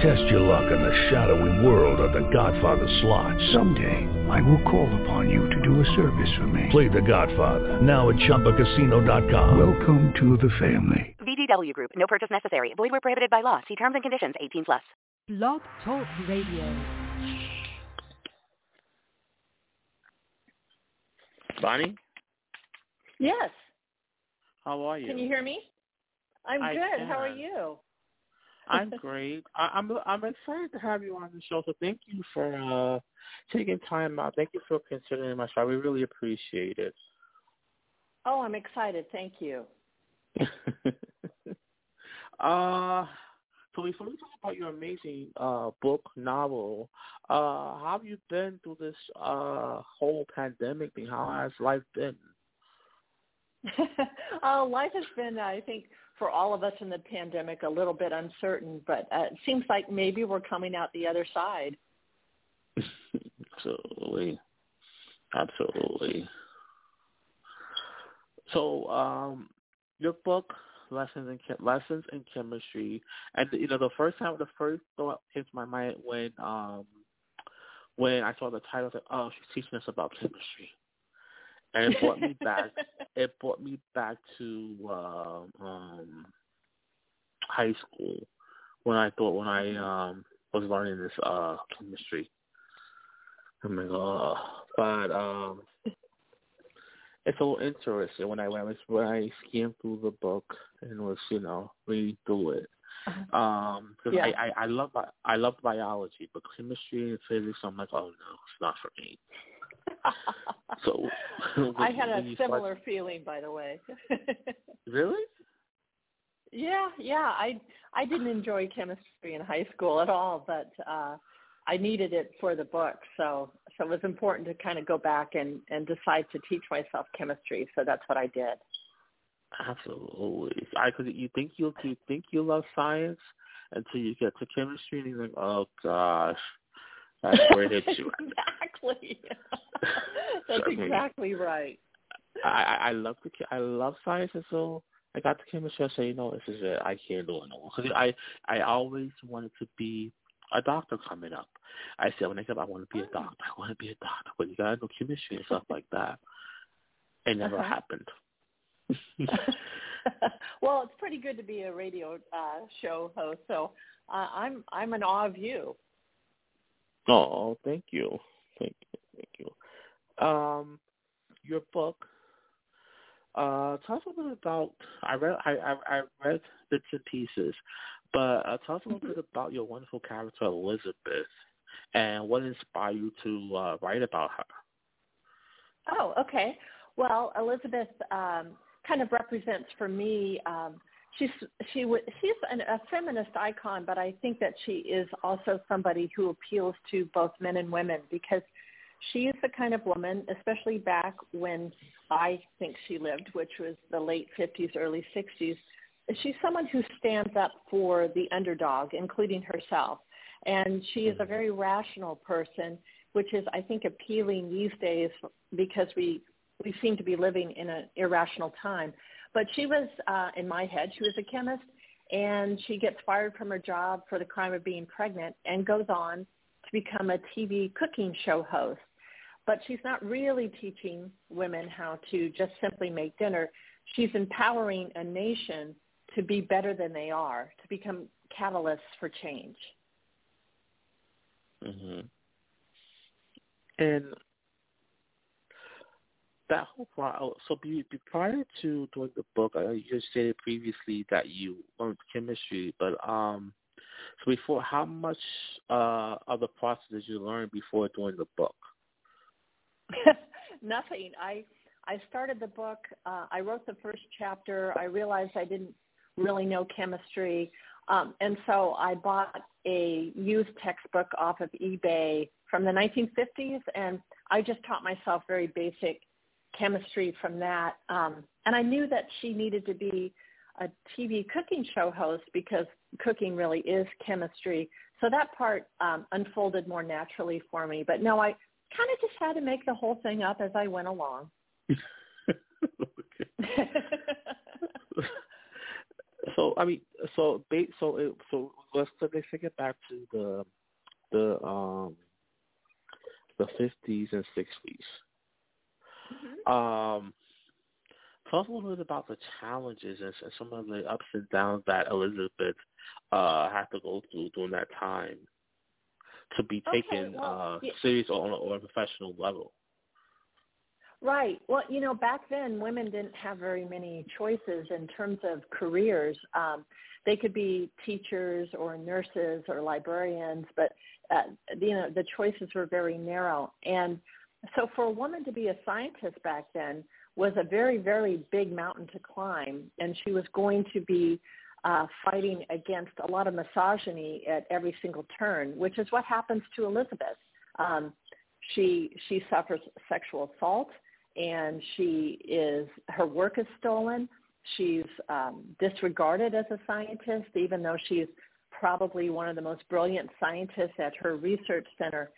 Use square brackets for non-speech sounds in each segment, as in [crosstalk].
Test your luck in the shadowy world of The Godfather slot. Someday, I will call upon you to do a service for me. Play The Godfather now at ChumbaCasino.com. Welcome to the family. VGW Group. No purchase necessary. Void where prohibited by law. See terms and conditions. 18 plus. Blog Talk Radio. Bonnie, Yes. how are you? Can you hear me? I'm I good. How are you? I'm great. I, I'm I'm excited to have you on the show. So thank you for uh taking time out. Thank you for considering my show. We really appreciate it. Oh, I'm excited. Thank you. [laughs] uh, so before we talk about your amazing uh book novel, uh, how have you been through this uh whole pandemic thing? How has life been? [laughs] uh, life has been, I think, for all of us in the pandemic, a little bit uncertain, but uh, it seems like maybe we're coming out the other side. [laughs] Absolutely, absolutely. So, um, your book, lessons in Chem- lessons in chemistry, and you know the first time, the first thought came to my mind when um when I saw the title, I was like, oh, she's teaching us about chemistry, and it brought me [laughs] back. It brought me back to um, um high school when I thought when I um was learning this uh chemistry. I'm like, oh, but um, it's a little interesting when I when I, when I skimmed through the book and was you know reading through it. Um, cause Yeah. I, I I love I love biology, but chemistry and physics, I'm like, oh no, it's not for me. So [laughs] [laughs] I had a you start- similar feeling, by the way. [laughs] really. yeah, yeah. I I didn't enjoy chemistry in high school at all, but uh, I needed it for the book, so so it was important to kind of go back and and decide to teach myself chemistry. So that's what I did. Absolutely. I because you think you you think you love science until you get to chemistry and you're like, oh gosh, that's where it hits [laughs] you. exactly. [laughs] that's I mean- exactly right. I I love the I love science and so I got the chemistry. I say, you know, this is it. I can't do it no more. Because I I always wanted to be a doctor coming up. I said when I up, I want to be a doctor. I want to be a doctor, but you gotta know chemistry and stuff like that. It never Uh-huh. happened. [laughs] well, it's pretty good to be a radio uh, show host, so uh, I'm I'm in awe of you. Oh, thank you, thank you, thank you. Um, your book. Uh, tell us a little bit about. I read. I I, I read bits and pieces, but uh, tell us a little bit about your wonderful character Elizabeth, and what inspired you to uh, write about her. Oh, okay. Well, Elizabeth um, kind of represents for me. Um, she's she w- she's an, a feminist icon, but I think that she is also somebody who appeals to both men and women because she is the kind of woman, especially back when I think she lived, which was the late 50s, early 60s. She's someone who stands up for the underdog, including herself. And she is a mm-hmm. very rational person, which is, I think, appealing these days because we we seem to be living in an irrational time. But she was, uh, in my head, she was a chemist, and she gets fired from her job for the crime of being pregnant and goes on to become a TV cooking show host. But she's not really teaching women how to just simply make dinner. She's empowering a nation to be better than they are, to become catalysts for change. hmm And that whole so be, be prior to doing the book, I you stated previously that you learned chemistry, but um, so before, how much uh of the process did you learn before doing the book? [laughs] Nothing. I I started the book. Uh, I wrote the first chapter. I realized I didn't really know chemistry, um, and so I bought a used textbook off of eBay from the 1950s, and I just taught myself very basic chemistry from that. Um, and I knew that she needed to be a TV cooking show host because cooking really is chemistry. So that part um, unfolded more naturally for me. But no, I kind of just had to make the whole thing up as I went along. [laughs] so I mean, so so it, so let's take it back to the the um the fifties and 60s mm-hmm. Um, tell us a little bit about the challenges and, and some of the ups and downs that Elizabeth uh, had to go through during that time to be taken okay, well, uh, yeah. serious on a, on a professional level. Right. Well, you know, back then women didn't have very many choices in terms of careers. Um, they could be teachers or nurses or librarians, but uh, you know the choices were very narrow. And so, for a woman to be a scientist back then was a very, very big mountain to climb, and she was going to be uh, fighting against a lot of misogyny at every single turn, which is what happens to Elizabeth. Um, she she suffers sexual assault, and she is her work is stolen. She's um, disregarded as a scientist, even though she's probably one of the most brilliant scientists at her research center.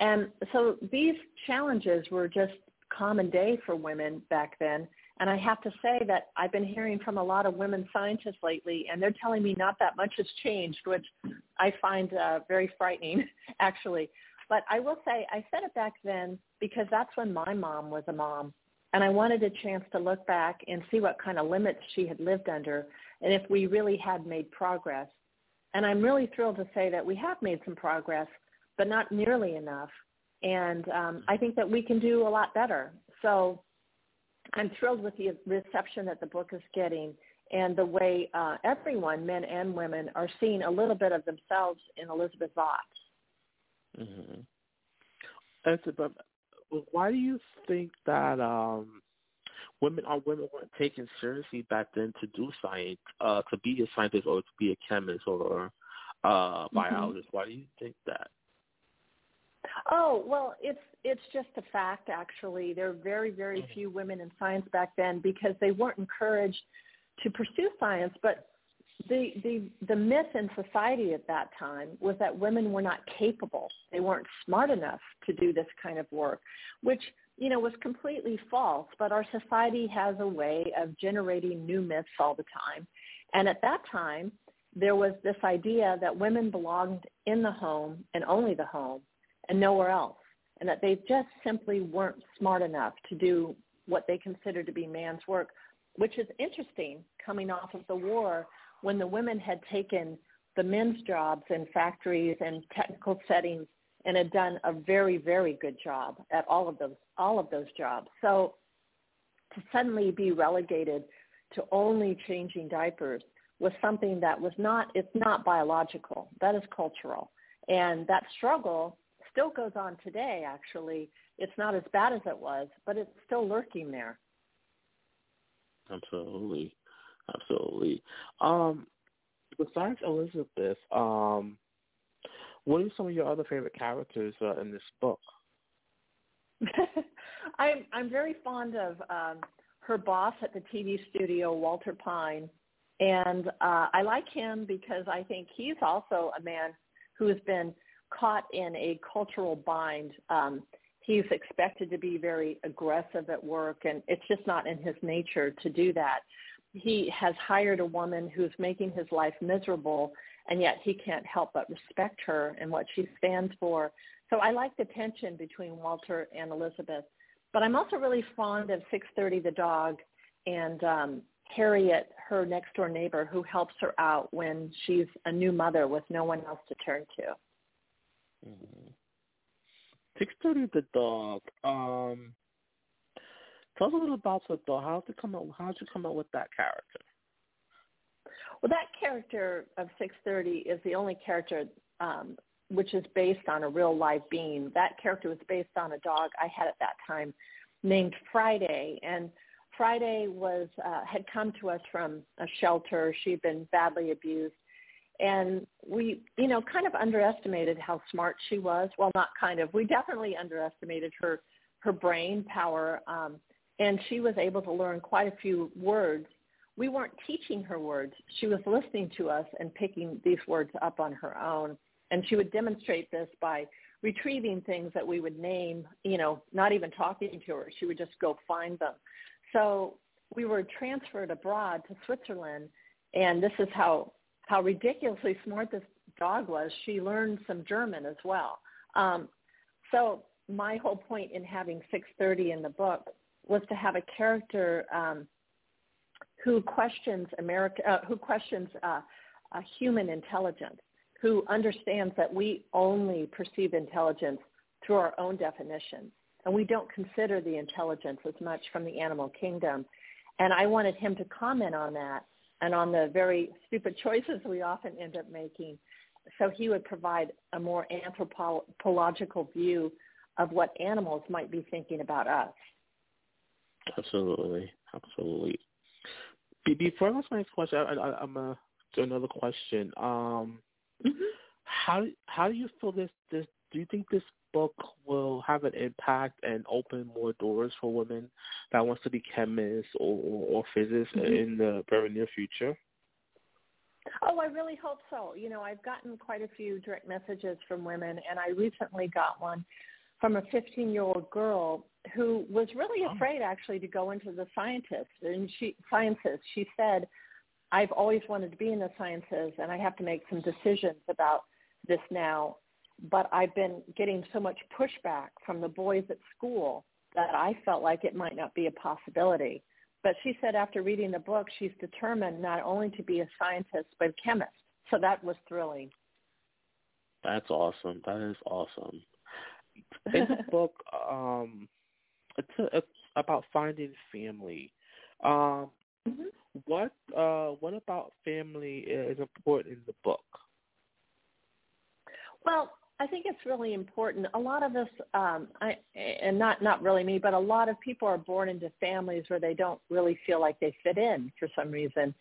And so these challenges were just common day for women back then. And I have to say that I've been hearing from a lot of women scientists lately, and they're telling me not that much has changed, which I find uh, very frightening, [laughs] actually. But I will say I said it back then because that's when my mom was a mom. And I wanted a chance to look back and see what kind of limits she had lived under and if we really had made progress. And I'm really thrilled to say that we have made some progress, but not nearly enough. And um, I think that we can do a lot better. So I'm thrilled with the reception that the book is getting and the way uh, everyone, men and women, are seeing a little bit of themselves in Elizabeth Zott. Mm-hmm. why do you think that um, women or women weren't taken seriously back then to do science, uh, to be a scientist or to be a chemist or uh, biologist? Mm-hmm. Why do you think that? Oh well, it's it's just a fact. Actually, there are very very mm-hmm. few women in science back then because they weren't encouraged to pursue science. But the the the myth in society at that time was that women were not capable. They weren't smart enough to do this kind of work, which you know was completely false. But our society has a way of generating new myths all the time, and at that time there was this idea that women belonged in the home and only the home and nowhere else, and that they just simply weren't smart enough to do what they considered to be man's work, which is interesting coming off of the war when the women had taken the men's jobs in factories and technical settings and had done a very, very good job at all of those all of those jobs. So to suddenly be relegated to only changing diapers was something that was not it's not biological. That is cultural. And that struggle still goes on today actually. It's not as bad as it was, but it's still lurking there. Absolutely. Absolutely. Um, besides Elizabeth, um, what are some of your other favorite characters uh, in this book? [laughs] I'm I'm very fond of um, her boss at the TV studio, Walter Pine, and uh, I like him because I think he's also a man who has been caught in a cultural bind. Um, he's expected to be very aggressive at work, and it's just not in his nature to do that he has hired a woman who's making his life miserable and yet he can't help but respect her and what she stands for. So I like the tension between Walter and Elizabeth. But I'm also really fond of 630 the dog and um, Harriet, her next door neighbor, who helps her out when she's a new mother with no one else to turn to. Mm-hmm. 630 the dog. Um, Tell us a little about it, dog. How did you come up? How did you come up with that character? Well, that character of 630 is the only character um, which is based on a real live being. That character was based on a dog I had at that time named Friday, and Friday was uh, had come to us from a shelter. She'd been badly abused, and we, you know, kind of underestimated how smart she was. Well, not kind of. We definitely underestimated her her brain power. Um, and she was able to learn quite a few words we weren't teaching her words. She was listening to us and picking these words up on her own. And she would demonstrate this by retrieving things that we would name, you know, not even talking to her. She would just go find them. So we were transferred abroad to Switzerland, and this is how how ridiculously smart this dog was. She learned some German as well. Um, so my whole point in having 630 in the book was to have a character um, who questions America, uh, who questions uh, human intelligence, who understands that we only perceive intelligence through our own definitions, and we don't consider the intelligence as much from the animal kingdom. And I wanted him to comment on that and on the very stupid choices we often end up making. So he would provide a more anthropological view of what animals might be thinking about us. Absolutely, absolutely. Before I ask my next question, I, I, I'm gonna another question. Um, mm-hmm. How how do you feel this this? Do you think this book will have an impact and open more doors for women that wants to be chemists or or, or physicists mm-hmm. in the very near future? Oh, I really hope so. You know, I've gotten quite a few direct messages from women, and I recently got one from a 15-year-old girl who was really oh. afraid actually to go into the scientists and she sciences. She said, "I've always wanted to be in the sciences, and I have to make some decisions about this now. But I've been getting so much pushback from the boys at school that I felt like it might not be a possibility." But she said after reading the book, she's determined not only to be a scientist but a chemist. So that was thrilling. That's awesome. That is awesome. [laughs] In the book, um, it's, a, it's about finding family. Um, mm-hmm. What uh, what about family is important in the book? Well, I think it's really important. A lot of us, um, I, and not not really me, but a lot of people are born into families where they don't really feel like they fit in for some reason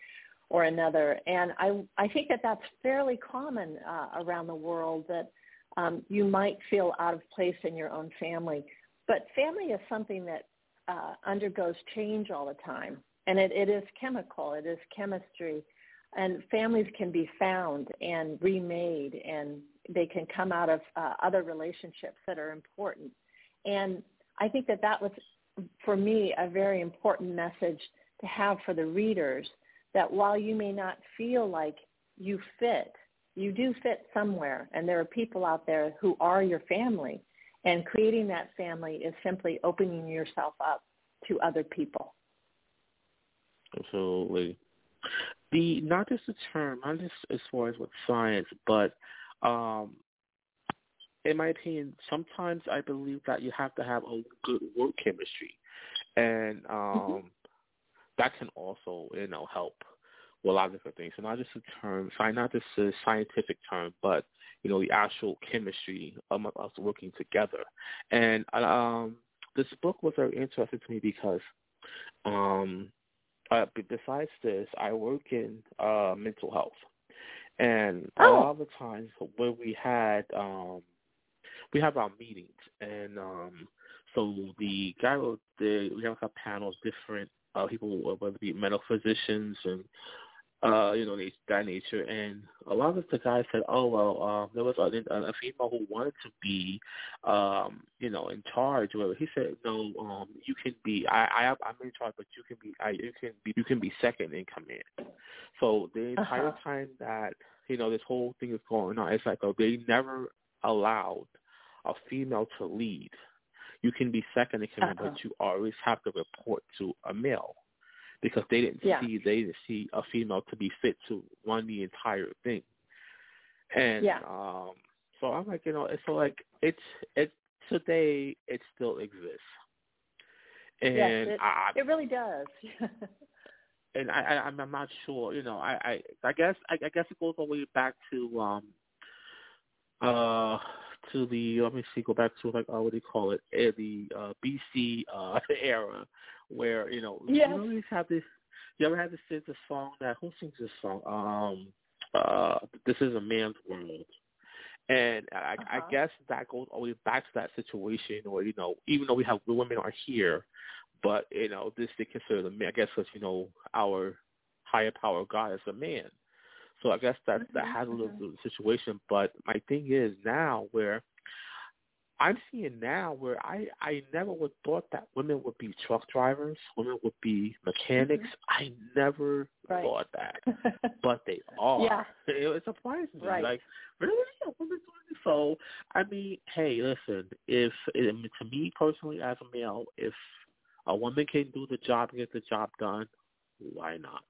or another. And I I think that that's fairly common uh, around the world that um, you might feel out of place in your own family. But family is something that uh, undergoes change all the time, and it, it is chemical, it is chemistry, and families can be found and remade, and they can come out of uh, other relationships that are important. And I think that that was, for me, a very important message to have for the readers that while you may not feel like you fit you do fit somewhere. And there are people out there who are your family. And creating that family is simply opening yourself up to other people. Absolutely. The not just the term not just as far as with science but um in my opinion sometimes i believe that you have to have a good work chemistry and um mm-hmm. that can also you know help with a lot of different things. So not just a term, not just a scientific term, but you know the actual chemistry of us working together. And um, this book was very interesting to me because, um, uh, besides this, I work in uh, mental health, and oh. a lot of the times when we had um, we have our meetings, and um, so the guy wrote the we have a panel of different uh, people, whether it be medical physicians and uh, you know, that nature. And a lot of the guys said, oh, well, um, there was a, a female who wanted to be, um, you know, in charge. Whatever. He said, no, um, you can be, I, I, I'm in charge, but you can be, I, you can be, you can be second in command. So the entire uh-huh. time that, you know, this whole thing is going on, it's like, oh, they never allowed a female to lead. You can be second in command, uh-huh. but you always have to report to a male because they didn't yeah. see they didn't see a female to be fit to run the entire thing. And yeah. um so I'm like, you know, it's so like it's it today it still exists. And yes, it, I, it really does. [laughs] and I, I I'm not sure, you know, I I I guess I, I guess it goes all the way back to um uh to the let me see go back to like uh, what do you call it uh, the uh BC uh [laughs] era where you know yes. you always have this. You ever had to sing the song that who sings this song? Um, uh, this is a man's world. And I, uh-huh. I guess that goes always back to that situation where, you know, even though we have women are here, but, you know, this they consider the men, I guess because, you know, our higher power God is a man. So I guess that that has a little, little situation. But my thing is now where I'm seeing now where I I never would thought that women would be truck drivers, women would be mechanics. Mm-hmm. I never right. thought that, [laughs] but they are. Yeah. [laughs] It, it surprised me. Right. Like really, a woman doing this? So I mean, hey, listen. If to me personally, as a male, if a woman can do the job and get the job done, why not?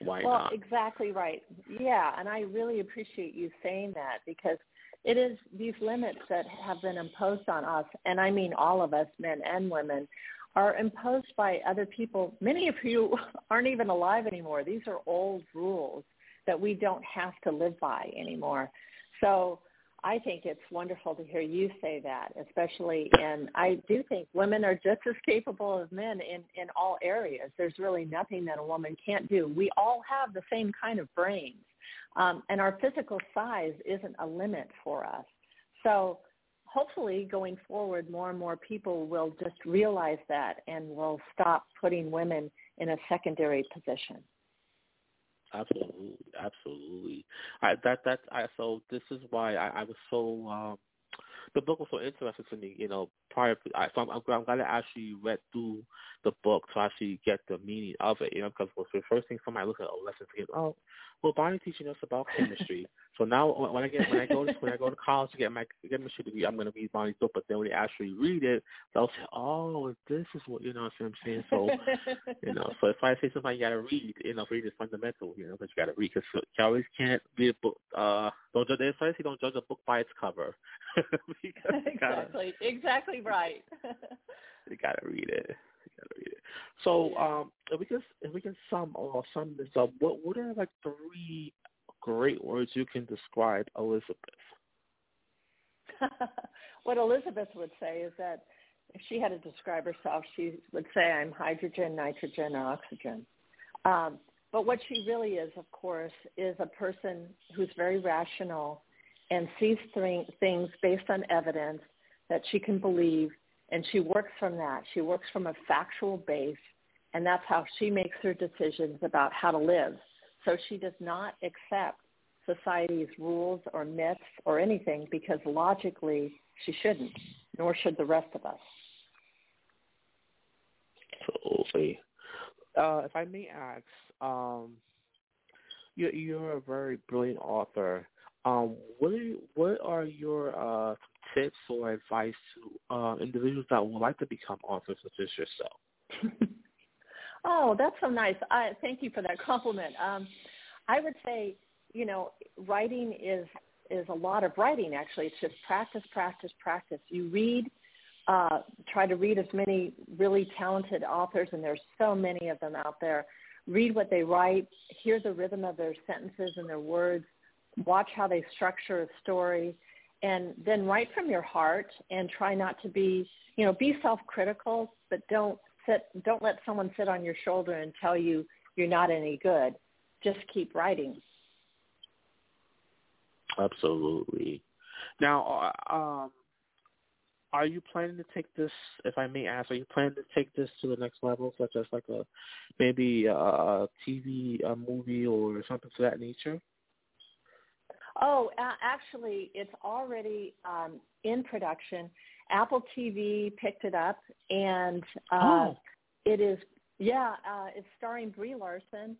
Why well, not? exactly right. Yeah, and I really appreciate you saying that because it is these limits that have been imposed on us, and I mean all of us, men and women, are imposed by other people. Many of who [laughs] aren't even alive anymore. These are old rules that we don't have to live by anymore. So I think it's wonderful to hear you say that, especially and I do think women are just as capable as men in, in all areas. There's really nothing that a woman can't do. We all have the same kind of brains. Um, and our physical size isn't a limit for us. So hopefully going forward, more and more people will just realize that and will stop putting women in a secondary position. Absolutely, absolutely. I, that that I so this is why I, I was so um, the book was so interesting to me. You know, prior so I'm, I'm, glad I actually read through the book to actually get the meaning of it. You know, because the first thing somebody looks at oh lessons again, oh well, Bonnie teaching us about chemistry. so now when I get when I go to when I go to college to get my chemistry degree, I'm going to read Bonnie's book. But then when they actually read it, they'll say, "Oh, this is what you know." what I'm saying. So you know, so if I say something, you got to read. You know, read is fundamental. You know, but you got to read because you always can't read a book. Uh, don't judge. They say don't judge a book by its cover. [laughs] exactly. Gotta, exactly [laughs] right. [laughs] you got to read it. You gotta read it. So um, if we can if we can sum or sum this up, what what are like three great words you can describe Elizabeth? [laughs] what Elizabeth would say is that if she had to describe herself, she would say, "I'm hydrogen, nitrogen, oxygen." Um, but what she really is, of course, is a person who's very rational and sees th- things based on evidence that she can believe and she works from that. She works from a factual base, and that's how she makes her decisions about how to live. So she does not accept society's rules or myths or anything because logically she shouldn't, nor should the rest of us. Absolutely. Uh, if I may ask, um, you're, you're a very brilliant author. Um, what are you, what are your uh, tips or advice to uh, individuals that would like to become authors such as yourself? [laughs] oh, that's so nice. I, thank you for that compliment. Um, I would say, you know, writing is is a lot of writing. Actually, it's just practice, practice, practice. You read, uh, try to read as many really talented authors, and there's so many of them out there. Read what they write, hear the rhythm of their sentences and their words, watch how they structure a story, and then write from your heart and try not to be, you know, be self-critical, but don't sit, don't let someone sit on your shoulder and tell you you're not any good. Just keep writing. Absolutely. Now, uh, um, are you planning to take this, if I may ask, are you planning to take this to the next level, such as like a maybe a TV, a movie, or something to that nature? Oh, uh, actually, it's already um, in production. Apple TV picked it up, and uh, oh. it is yeah, uh, it's starring Brie Larson,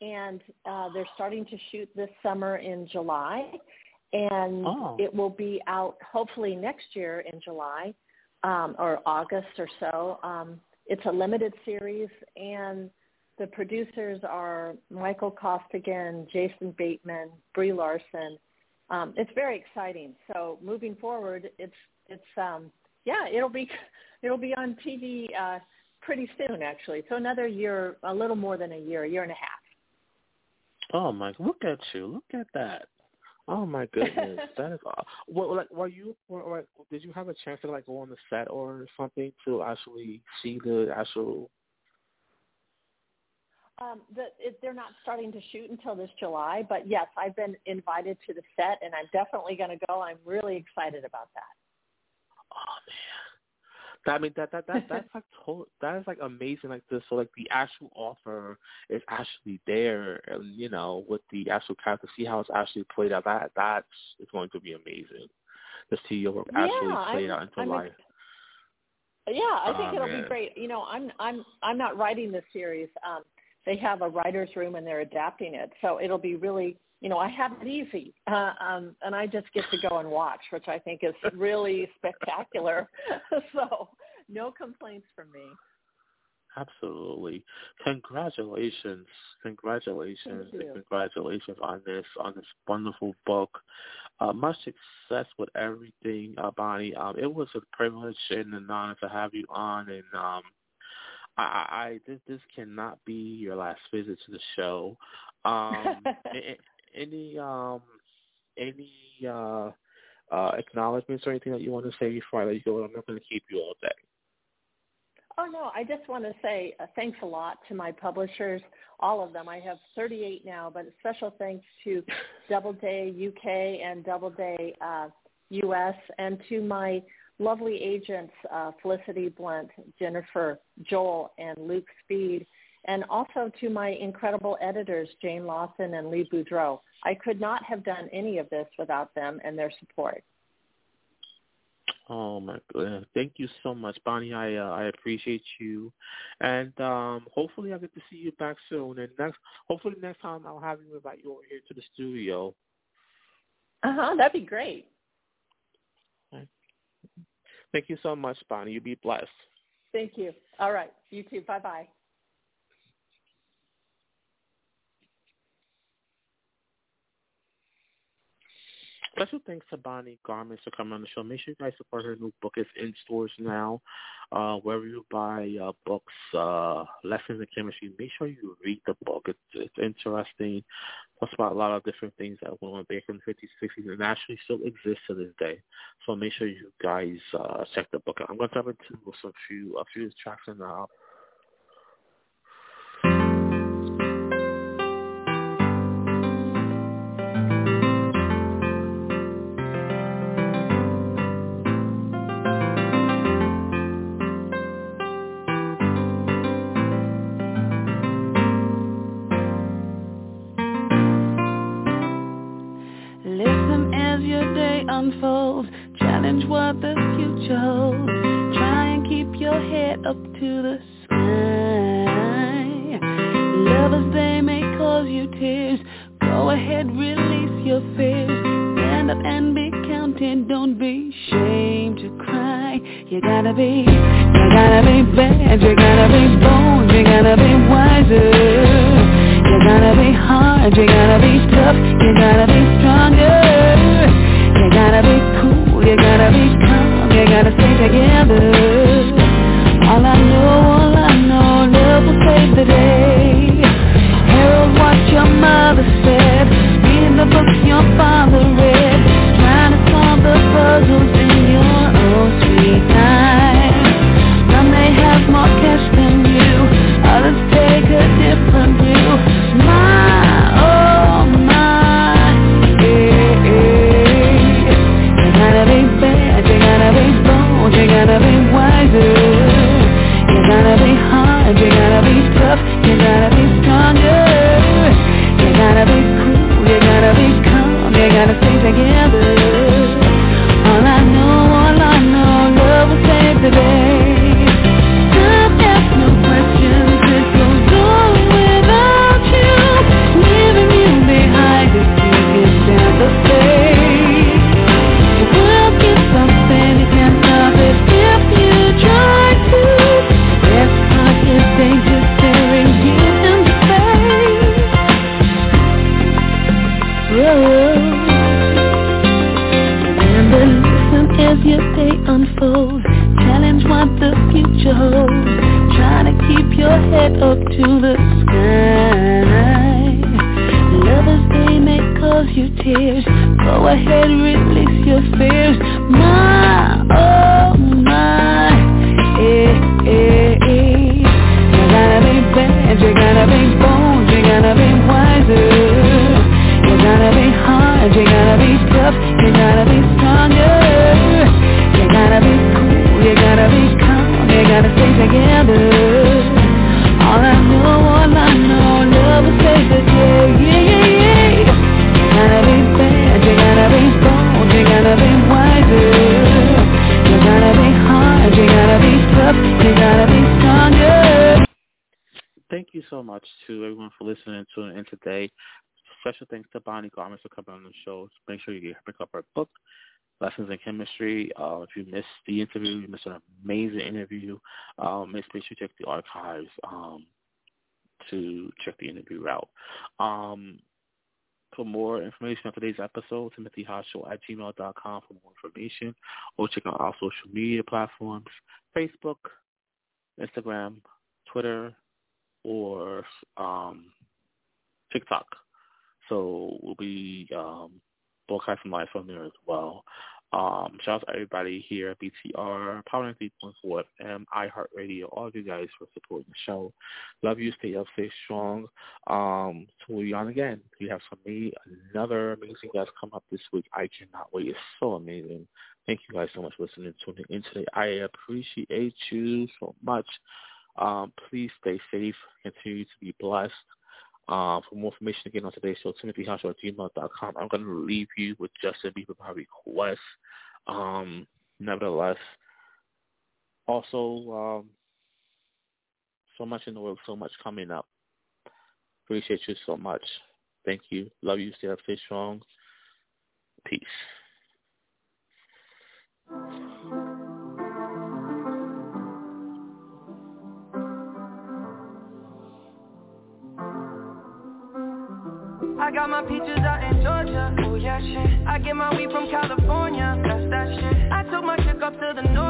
and uh, they're starting to shoot this summer in July, and oh. it will be out hopefully next year in July um, or August or so. Um, it's a limited series, and the producers are Michael Costigan, Jason Bateman, Brie Larson. Um, it's very exciting. So moving forward, it's it's um, yeah, it'll be [laughs] it'll be on TV uh, pretty soon actually. So another year, a little more than a year, a year and a half. Oh my! Look at you! Look at that! Oh my goodness, [laughs] that is. Awesome. What like were you? Were, did you have a chance to like go on the set or something to actually see the actual um, the, it, they're not starting to shoot until this July, but yes, I've been invited to the set, and I'm definitely going to go. I'm really excited about that. Oh man, I mean that that that that's like to- that is like amazing. Like this, so like the actual author is actually there, and you know, with the actual character, see how it's actually played out. That that's is going to be amazing to see your work actually yeah, played I'm, out into I'm life. Yeah, I think Oh, it'll man. be great. You know, I'm I'm I'm not writing this series. Um, they have a writers' room and they're adapting it, so it'll be really. You know, I have it easy, uh, um, and I just get to go and watch, which I think is really spectacular. [laughs] so, no complaints from me. Absolutely. Congratulations. Congratulations. And Congratulations on this on this wonderful book. Uh, much success with everything, uh, Bonnie. Um, it was a privilege and an honor to have you on and um I, I this this cannot be your last visit to the show. [laughs] Um any um any uh uh acknowledgments or anything that you want to say before I let you go? I'm not gonna keep you all day. Oh no, I just want to say uh, thanks a lot to my publishers, all of them. I have 38 now, but a special thanks to [laughs] Doubleday UK and Doubleday uh, US, and to my lovely agents uh, Felicity Blunt, Jennifer Joel, and Luke Speed, and also to my incredible editors Jane Lawson and Lee Boudreaux. I could not have done any of this without them and their support. Oh my goodness! Thank you so much, Bonnie. I uh, I appreciate you, and um, hopefully I get to see you back soon. And next, hopefully next time I'll have you invite you over here to the studio. Uh huh. That'd be great. Thank you so much, Bonnie. You be blessed. Thank you. All right. You too. Bye bye. Special thanks to Bonnie Garmus for coming on the show. Make sure you guys support her new book. It's in stores now. Uh, wherever you buy uh, books, uh, Lessons in Chemistry, make sure you read the book. It's, it's interesting. Talks about a lot of different things that went on back in the 50s, 60s, and actually still exists to this day. So make sure you guys uh, check the book out. I'm going to jump into some few, a few tracks in the up to the sky. Lovers, they may cause you tears. Go ahead, release your fears. Stand up and be counted. Don't be ashamed to cry. You gotta be, you gotta be bad. You gotta be bold. You gotta be wiser. You gotta be hard, you gotta be tough, you gotta Thank you so much to everyone for listening to in today. Special thanks to Bonnie Garmus for coming on the show. Make sure you pick up our book. Lessons in Chemistry. Uh, if you missed the interview, you missed an amazing interview. Um, make sure you check the archives um, to check the interview out. Um, for more information on today's episode, timothyhoshow at gmail.com for more information, or check out our social media platforms, Facebook, Instagram, Twitter, or um, TikTok. So we'll be um, broadcasting live from there as well. Um, shout out to everybody here at BTR, Power 3.4 FM, iHeartRadio, all of you guys for supporting the show. Love you. Stay up, stay strong. Um, so we'll be on again. We have some me, another amazing guest come up this week. I cannot wait. It's so amazing. Thank you guys so much for listening to tuning in today. I appreciate you so much. Um, please stay safe. Continue to be blessed. Uh, for more information again on today's show, timothyhoshow at gmail.com. I'm going to leave you with Justin Bieber by request. Um, nevertheless, also, um, so much in the world, so much coming up. Appreciate you so much. Thank you. Love you. Stay up, stay strong. Peace. I got my peaches out in Georgia. Oh yeah, shit. I get my weed from California. That's that shit. I took my chick up to the north,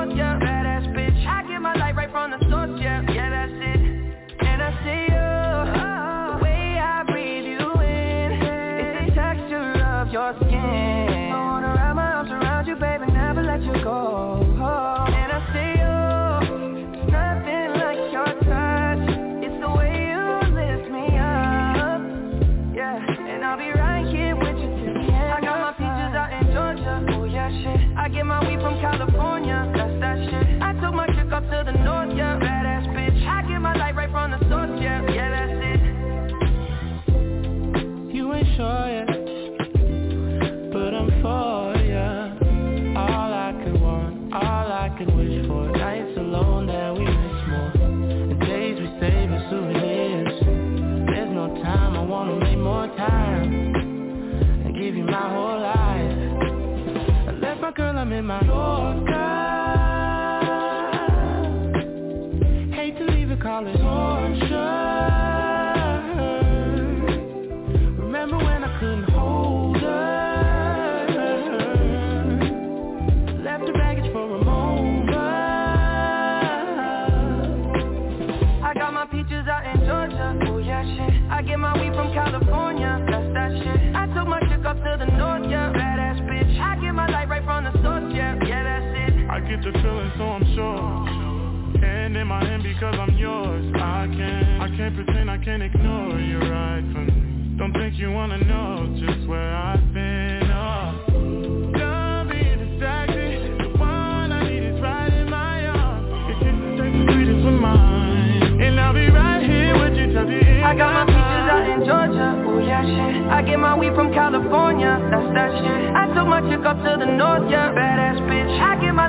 my whole life. I left my girl, I'm in my Yorker. The feeling, so I'm sure. And in my hand because I'm yours. I can't, I can't pretend I can't ignore you right from me. Don't think you wanna know just where I've been. Oh. Don't distracted. The one I need is right in my arms. Your kisses taste the sweetest with mine, and I'll be right here with you till the end. I got my peaches out in Georgia, oh yeah shit I get my weed from California, that's that shit I took my chick up to the north, yeah, badass bitch